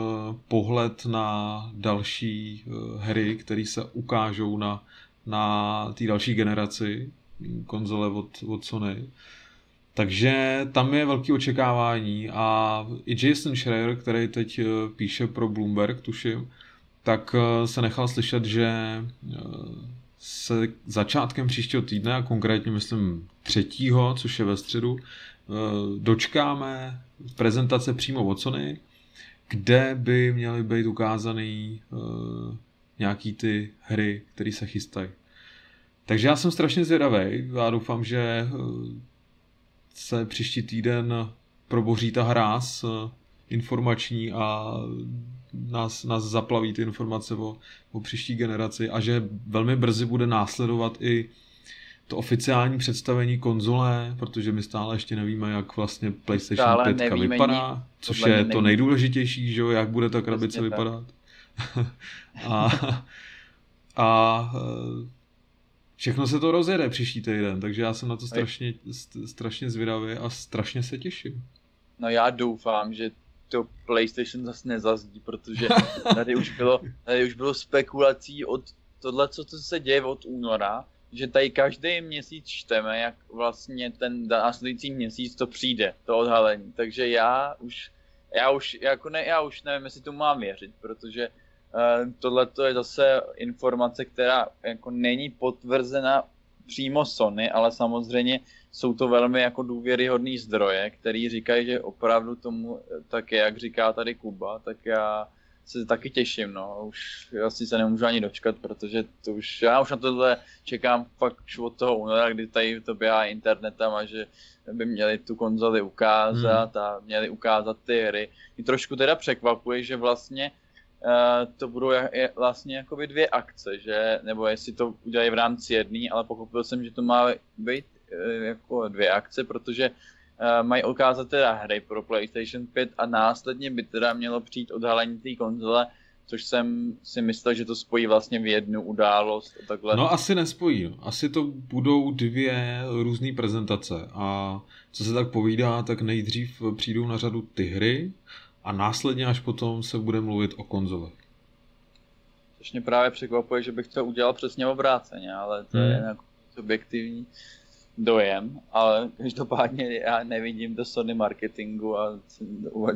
pohled na další uh, hry, které se ukážou na, na té další generaci konzole od, od Sony. Takže tam je velké očekávání a i Jason Schreier, který teď eh, píše pro Bloomberg, tuším, tak eh, se nechal slyšet, že eh, se začátkem příštího týdne, a konkrétně myslím třetího, což je ve středu, dočkáme prezentace přímo od Sony, kde by měly být ukázaný nějaký ty hry, které se chystají. Takže já jsem strašně zvědavý. Já doufám, že se příští týden proboří ta hráz eh, informační a nás, nás zaplaví ty informace o, o příští generaci a že velmi brzy bude následovat i to oficiální představení konzole, protože my stále ještě nevíme, jak vlastně PlayStation stále 5 vypadá, nic, což je to nejdůležitější, že jak bude ta krabice vypadat. a, a všechno se to rozjede příští týden, takže já jsem na to strašně, strašně zvědavý a strašně se těším. No já doufám, že to PlayStation zase nezazdí, protože tady už bylo, tady už bylo spekulací od tohle, co to se děje od února, že tady každý měsíc čteme, jak vlastně ten následující měsíc to přijde, to odhalení. Takže já už, já už, jako ne, já už nevím, jestli to mám věřit, protože Eh, Tohle je zase informace, která jako není potvrzena přímo Sony, ale samozřejmě jsou to velmi jako důvěryhodný zdroje, který říkají, že opravdu tomu tak je, jak říká tady Kuba, tak já se taky těším, no. Už asi se nemůžu ani dočkat, protože to už, já už na tohle čekám fakt už od toho února, kdy tady to běhá internetem a že by měli tu konzoli ukázat hmm. a měli ukázat ty hry. Mě trošku teda překvapuje, že vlastně Uh, to budou vlastně jakoby dvě akce, že, nebo jestli to udělají v rámci jedné, ale pochopil jsem, že to má být uh, jako dvě akce, protože uh, mají ukázat teda hry pro PlayStation 5 a následně by teda mělo přijít odhalení té konzole, což jsem si myslel, že to spojí vlastně v jednu událost a takhle. No asi nespojí, asi to budou dvě různé prezentace a co se tak povídá, tak nejdřív přijdou na řadu ty hry a následně až potom se bude mluvit o konzolech. Což mě právě překvapuje, že bych to udělal přesně obráceně, ale to hmm. je jako subjektivní dojem, ale každopádně já nevidím do Sony marketingu a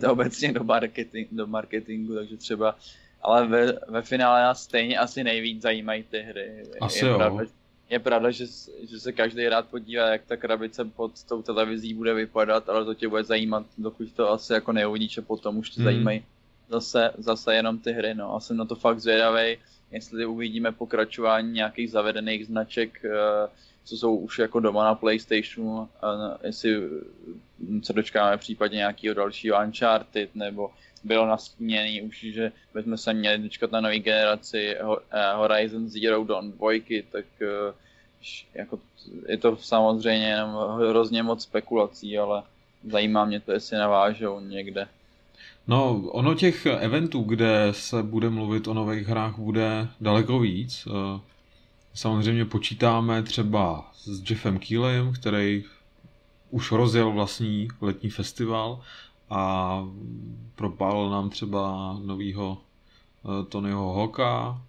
obecně do, marketing, do marketingu, takže třeba, ale ve, ve finále nás stejně asi nejvíc zajímají ty hry. Asi je jo. Pravda, je pravda, že, že se každý rád podívá, jak ta krabice pod tou televizí bude vypadat, ale to tě bude zajímat, dokud to asi jako neuvidíš a potom už tě hmm. zajímají zase, zase jenom ty hry, no. A jsem na to fakt zvědavý, jestli uvidíme pokračování nějakých zavedených značek, eh, co jsou už jako doma na PlayStationu, a jestli se dočkáme případně nějakého dalšího Uncharted, nebo bylo nastíněný už, že bychom se měli dočkat na nový generaci eh, Horizon Zero Dawn 2, tak eh, jako je to samozřejmě jenom hrozně moc spekulací, ale zajímá mě to, jestli navážou někde. No, ono těch eventů, kde se bude mluvit o nových hrách, bude daleko víc. Samozřejmě počítáme třeba s Jeffem Keelem, který už rozjel vlastní letní festival a propál nám třeba novýho eh, Tonyho Hoka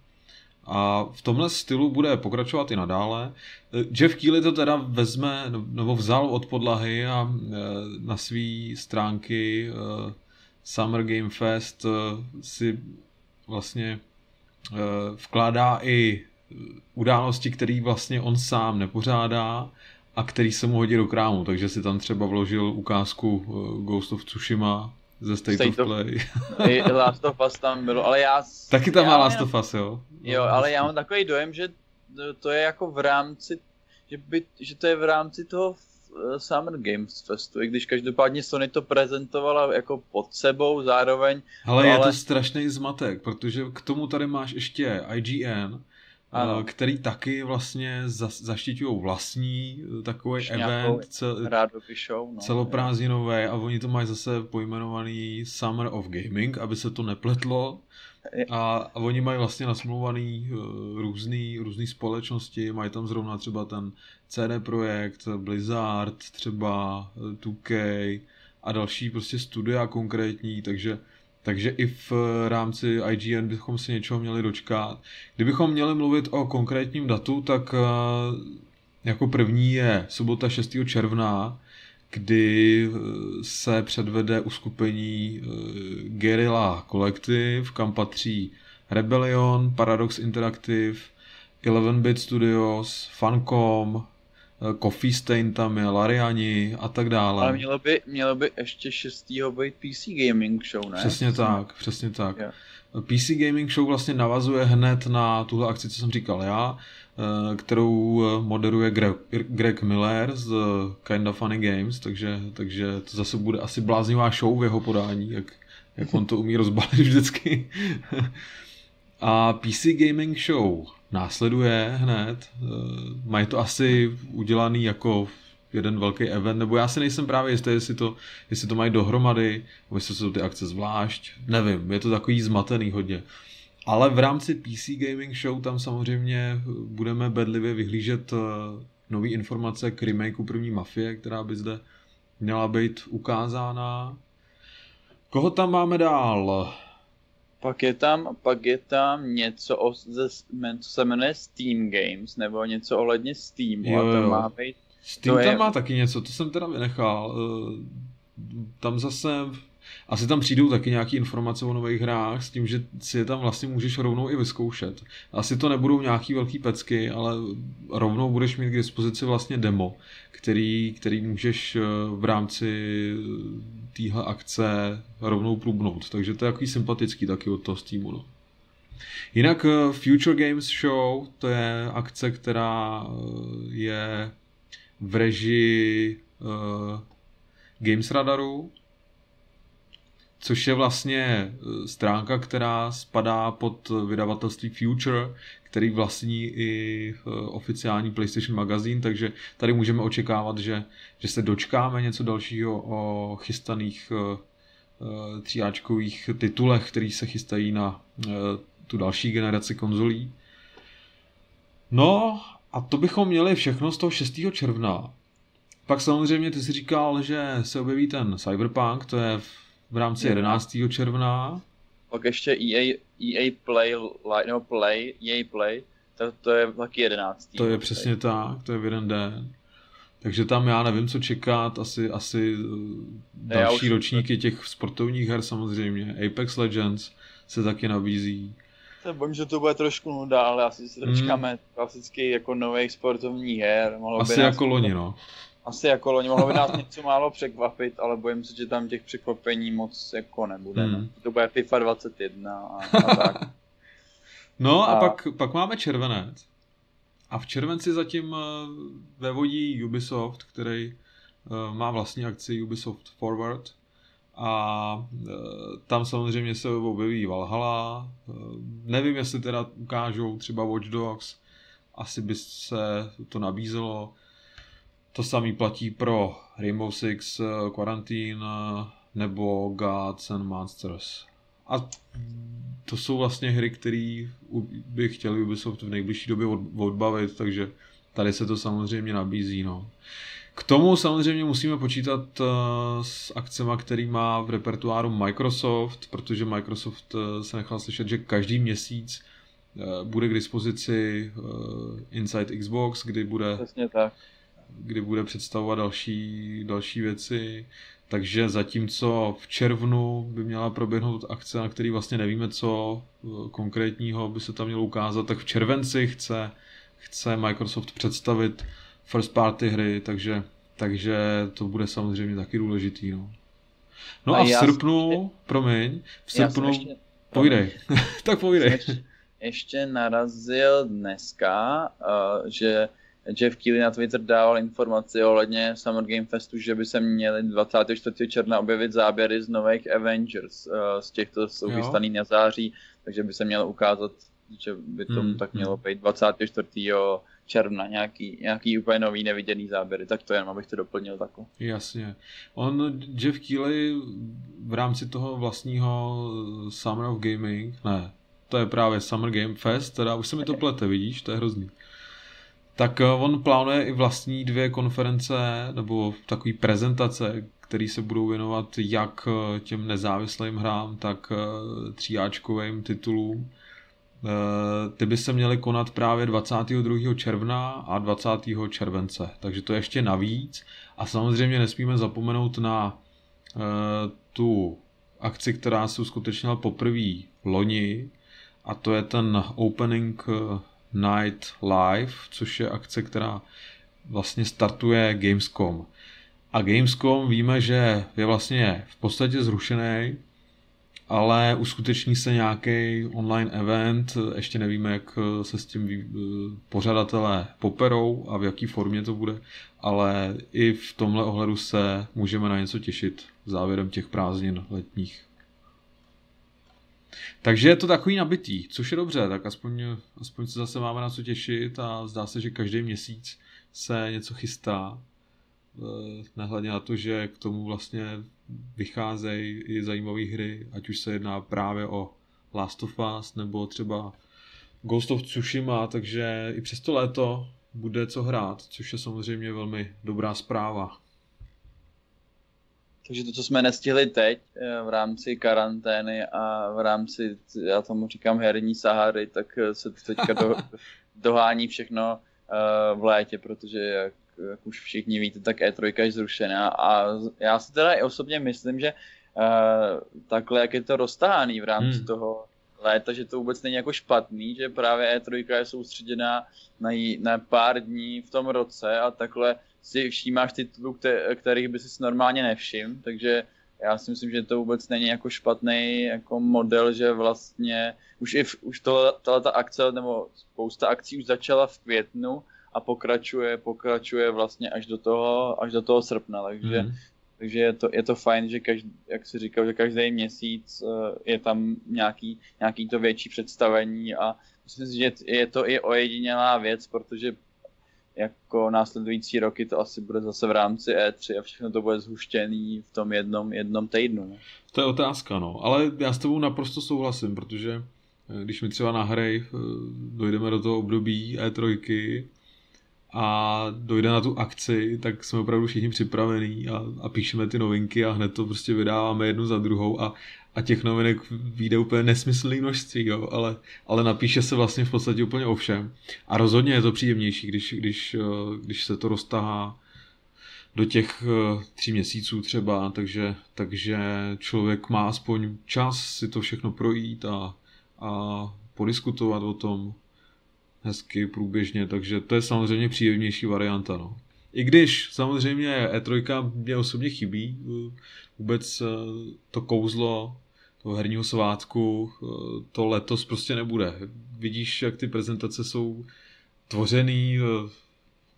a v tomhle stylu bude pokračovat i nadále. Eh, Jeff Keely to teda vezme, nebo vzal od podlahy a eh, na své stránky Summer Game Fest si vlastně vkládá i události, které vlastně on sám nepořádá a který se mu hodí do krámu, takže si tam třeba vložil ukázku eh, Ghost of Tsushima ze State, State of Play. Last of Us tam bylo, ale já... Taky tam já má Last of Us, jo? Jo, ale já mám takový dojem, že to je jako v rámci, že, by, že to je v rámci toho eh, Summer Games Festu, i když každopádně Sony to prezentovala jako pod sebou zároveň. Ale no, je ale... to strašný zmatek, protože k tomu tady máš ještě IGN, ano. který taky vlastně za, zaštiťují vlastní eh, takový event cel, show, no, celoprázdninový a oni to mají zase pojmenovaný Summer of Gaming, aby se to nepletlo. A, a oni mají vlastně nasmluvaný uh, různý, různý společnosti, mají tam zrovna třeba ten CD Projekt, Blizzard, třeba 2K a další prostě studia konkrétní, takže takže i v rámci IGN bychom si něčeho měli dočkat. Kdybychom měli mluvit o konkrétním datu, tak eh, jako první je sobota 6. června, kdy eh, se předvede uskupení eh, Guerrilla Collective, kam patří Rebellion, Paradox Interactive, 11-bit Studios, Funcom, Eh, Coffee Stain tam je, Lariani a tak dále. Ale mělo by, mělo by ještě šestýho být PC Gaming Show, ne? Přesně tak, přesně tak. Yeah. PC Gaming Show vlastně navazuje hned na tuhle akci, co jsem říkal já, eh, kterou eh, moderuje Greg, Greg Miller z Kinda Funny Games, takže, takže to zase bude asi bláznivá show v jeho podání, jak, jak on to umí rozbalit vždycky. A PC Gaming Show následuje hned. Eh, mají to asi udělaný jako jeden velký event, nebo já si nejsem právě jistý, jestli to, jestli to mají dohromady, nebo jestli jsou ty akce zvlášť, nevím, je to takový zmatený hodně. Ale v rámci PC Gaming Show tam samozřejmě budeme bedlivě vyhlížet eh, nové informace k remakeu první Mafie, která by zde měla být ukázána. Koho tam máme dál? Pak je tam, pak je tam něco, o, ze, co se jmenuje Steam Games, nebo něco ohledně Steamu. Jo, jo. A to má být, Steam tam je... má taky něco, to jsem teda vynechal. Eh, tam zase asi tam přijdou taky nějaké informace o nových hrách s tím, že si je tam vlastně můžeš rovnou i vyzkoušet. Asi to nebudou nějaký velký pecky, ale rovnou budeš mít k dispozici vlastně demo, který, který můžeš eh, v rámci téhle akce rovnou průbnout. Takže to je takový sympatický taky od toho Steamu. No. Jinak eh, Future Games Show, to je akce, která eh, je v režii uh, Games Radaru, což je vlastně eh, stránka, která spadá pod vydavatelství Future, který vlastní i eh, oficiální PlayStation magazín, takže tady můžeme očekávat, že, že se dočkáme něco dalšího o chystaných eh, tříáčkových titulech, který se chystají na tu další generaci konzolí. No a to bychom měli všechno z toho 6. června. Pak samozřejmě ty si říkal, že se objeví ten Cyberpunk, to je v rámci 11. června. Pak ještě EA, EA Play, no Play, EA Play, to, to je taky 11. To je přesně tak, to je v jeden den. Takže tam já nevím, co čekat, asi, asi eh, další už... ročníky těch sportovních her samozřejmě. Apex Legends se taky nabízí. Se bojím, že to bude trošku nuda, ale asi se dočkáme hmm. klasicky jako nových sportovních her. Mohlo asi by jako loni, no asi jako loni mohlo by nás něco málo překvapit, ale bojím se, že tam těch překvapení moc jako nebude. Hmm. No. To bude FIFA 21 a, a tak. No a, a pak, pak máme červenec. A v červenci zatím eh, vevodí Ubisoft, který eh, má vlastní akci Ubisoft Forward. A eh, tam samozřejmě se objeví Valhalla. Nevím, jestli teda ukážou třeba Watch Dogs. Asi by se to nabízelo. To samý platí pro Rainbow Six eh, Quarantine eh, nebo Gods and Monsters. A to jsou vlastně hry, které by chtěli Ubisoft v nejbližší době odbavit, takže tady se to samozřejmě nabízí. No. K tomu samozřejmě musíme počítat uh, s akcemi, který má v repertoáru Microsoft, protože Microsoft se nechal slyšet, že každý měsíc bude k dispozici Inside Xbox, kdy bude Přesně tak kdy bude představovat další, další věci. Takže zatímco v červnu by měla proběhnout akce, na který vlastně nevíme, co eh, konkrétního by se tam mělo ukázat, tak v červenci chce, chce Microsoft představit first party hry, takže, takže to bude samozřejmě taky důležitý. No. No a, a v srpnu, ještě, promiň, v srpnu, ještě, povídej, tak povídej. Ještě, ještě narazil dneska, uh, že Jeff Keighley na Twitter dával informaci ohledně Summer Game Festu, že by se měli 24. června objevit záběry z nových Avengers, uh, z těchto jsou vystaný na září, takže by se mělo ukázat, že by to hmm, tak mělo hmm. být 24. června, nějaký, nějaký úplně nový neviděný záběry, tak to jenom abych to doplnil takhle. Jasně. On, Jeff Keighley v rámci toho vlastního Summer of Gaming, ne, to je právě Summer Game Fest, teda už se mi to plete, vidíš, to je hrozný tak eh, on plánuje i vlastní dvě konference nebo takové prezentace, které se budou věnovat jak eh, těm nezávislým hrám, tak eh, tříáčkovým titulům. Ty by se měly konat právě 22. června a 20. července, takže to je ještě navíc. A samozřejmě nesmíme zapomenout na tu akci, která se uskutečnila poprvé loni, a to je ten opening Night Live, což je akce, která vlastně startuje Gamescom. A Gamescom víme, že je vlastně v podstatě zrušený, ale uskuteční se nějaký online event, ještě nevíme, jak se s tím pořadatelé poperou a v jaký formě to bude, ale i v tomhle ohledu se můžeme na něco těšit závěrem těch prázdnin letních. Takže je to takový nabitý, což je dobře, tak aspoň, aspoň se zase máme na co těšit a zdá se, že každý měsíc se něco chystá. Eh, nehledně na to, že k tomu vlastně vycházejí i zajímavé hry, ať už se jedná právě o Last of Us nebo třeba Ghost of Tsushima, takže i přes to léto bude co hrát, což je samozřejmě velmi dobrá zpráva. Takže to, co jsme nestihli teď eh, v rámci karantény a v rámci, já tomu říkám herní Sahary, tak eh, se teďka do, dohání všechno eh, v létě, protože jak, jak už všichni víte, tak E3 je zrušená a já si teda i osobně myslím, že takhle, jak je to roztáhaný v rámci hmm. toho léta, že to vůbec není jako špatný, že právě E3 je soustředěná na, jí, na pár dní v tom roce a takhle si všímáš titulů, kterých by si normálně nevšim, takže já si myslím, že to vůbec není jako špatný jako model, že vlastně už i v, už to, ta akce nebo spousta akcí už začala v květnu a pokračuje, pokračuje vlastně až do toho, až do toho srpna, takže, mm. takže je, to, je to fajn, že každý, jak si říkal, že každý měsíc eh, je tam nějaký, nějaký to větší představení a myslím si, že je to i ojedinělá věc, protože jako následující roky to asi bude zase v rámci E3 a všechno to bude zhuštěný v tom jednom, jednom týdnu. Ne? To je otázka, no. Ale já s tebou naprosto souhlasím, protože eh, když mi třeba na hry eh, dojdeme do toho období E3 a dojde na tu akci, tak jsme opravdu všichni připravení a, a píšeme ty novinky a hned to prostě vydáváme jednu za druhou a, a těch novinek vyjde úplně nesmyslný množství, jo, ale, ale napíše se vlastně v podstatě úplně o všem. A rozhodně je to příjemnější, když, když, eh, když se to roztahá do těch eh, tří měsíců třeba, takže, takže člověk má aspoň čas si to všechno projít a, a podiskutovat o tom hezky, průběžně, takže to je samozřejmě příjemnější varianta. No. I když samozřejmě E3 mě osobně chybí, eh, vůbec to kouzlo herního svátku eh, to letos prostě nebude. Vidíš, jak ty prezentace jsou tvořený eh,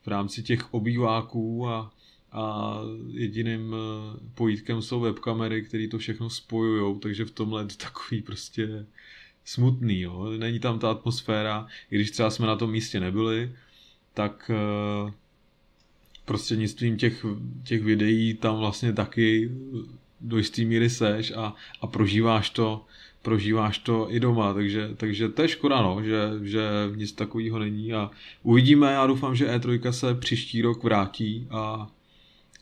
v rámci těch obýváků a, a jediným eh, pojítkem jsou webkamery, které to všechno spojují, takže v tomhle je to takový prostě smutný. Jo. Není tam ta atmosféra, i když třeba jsme na tom místě nebyli, tak prostřednictvím těch, těch videí tam vlastně taky do jisté míry seš a, a prožíváš to prožíváš to i doma, takže, takže to je škoda, no, že, že nic takového není a uvidíme, já doufám, že E3 se příští rok vrátí a,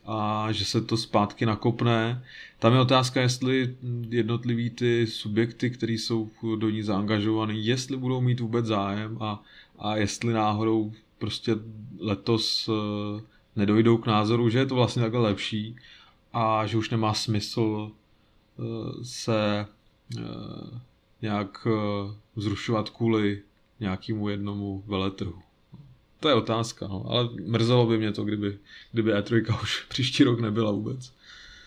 a že se to zpátky nakopne. Tam je otázka, jestli jednotlivý ty subjekty, které jsou do ní zaangažované, jestli budou mít vůbec zájem a, a jestli náhodou prostě letos uh, nedojdou k názoru, že je to vlastně takhle lepší, a že už nemá smysl eh, se eh, nějak eh, zrušovat kvůli nějakému jednomu veletrhu. To je otázka, no. ale mrzelo by mě to, kdyby, kdyby E3 už příští rok nebyla vůbec.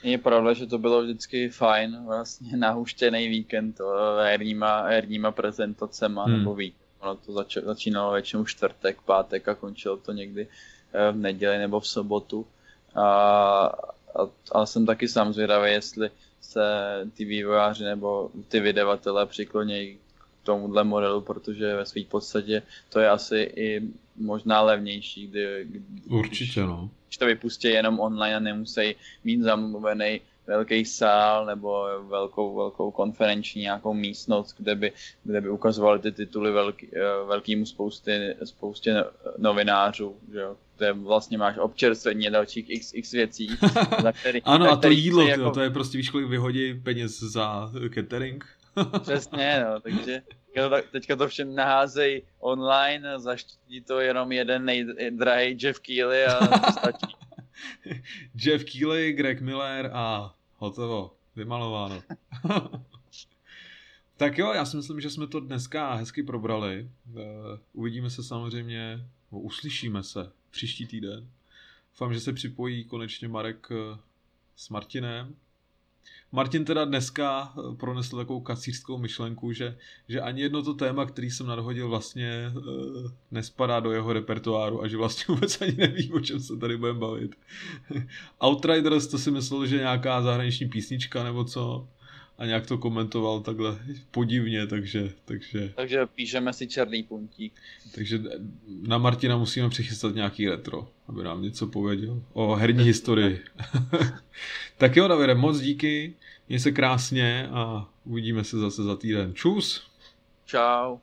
Je pravda, že to bylo vždycky fajn, vlastně nahuštěný víkend herníma, herníma prezentacema hmm. nebo víkend. Ono to zač, začínalo většinou čtvrtek, pátek a končilo to někdy v neděli nebo v sobotu. A, a, a jsem taky sám zvědavý, jestli se ty vývojáři nebo ty vydavatelé přiklonějí k tomuhle modelu, protože ve své podstatě to je asi i možná levnější. Kdy, kdy, Určitě, no. Když to vypustí jenom online a nemusí mít zamluvený velký sál nebo velkou, velkou konferenční nějakou místnost, kde by, kde by ukazovali ty tituly velký, eh, velkýmu spousty, spoustě novinářů, že jo? Kde vlastně máš občerstvení dalších x, x věcí. za který, ano za a to jídlo, jako... to je prostě víš, kolik vyhodí peněz za catering. Přesně, no, takže teďka to všem naházej online, zaštítí to jenom jeden nejdrahý Jeff Keely a to stačí. Jeff Keely, Greg Miller a hotovo, vymalováno. tak jo, já si myslím, že jsme to dneska hezky probrali. Eh, uvidíme se samozřejmě, uslyšíme se příští týden. Doufám, že se připojí konečně Marek eh, s Martinem. Martin teda dneska eh, pronesl takovou kacířskou myšlenku, že, že ani jedno to téma, který jsem nadhodil, vlastně uh, nespadá do jeho repertoáru a že vlastně vůbec ani neví, o čem se tady budeme bavit. Outriders, to si myslel, že nějaká zahraniční písnička nebo co a nějak to komentoval takhle podivně, takže... Takže, takže píšeme si černý puntík. Takže na Martina musíme přichystat nějaký retro, aby nám něco pověděl o herní historii. tak jo, Davide, moc díky, měj se krásně a uvidíme se zase za týden. Čus! Čau.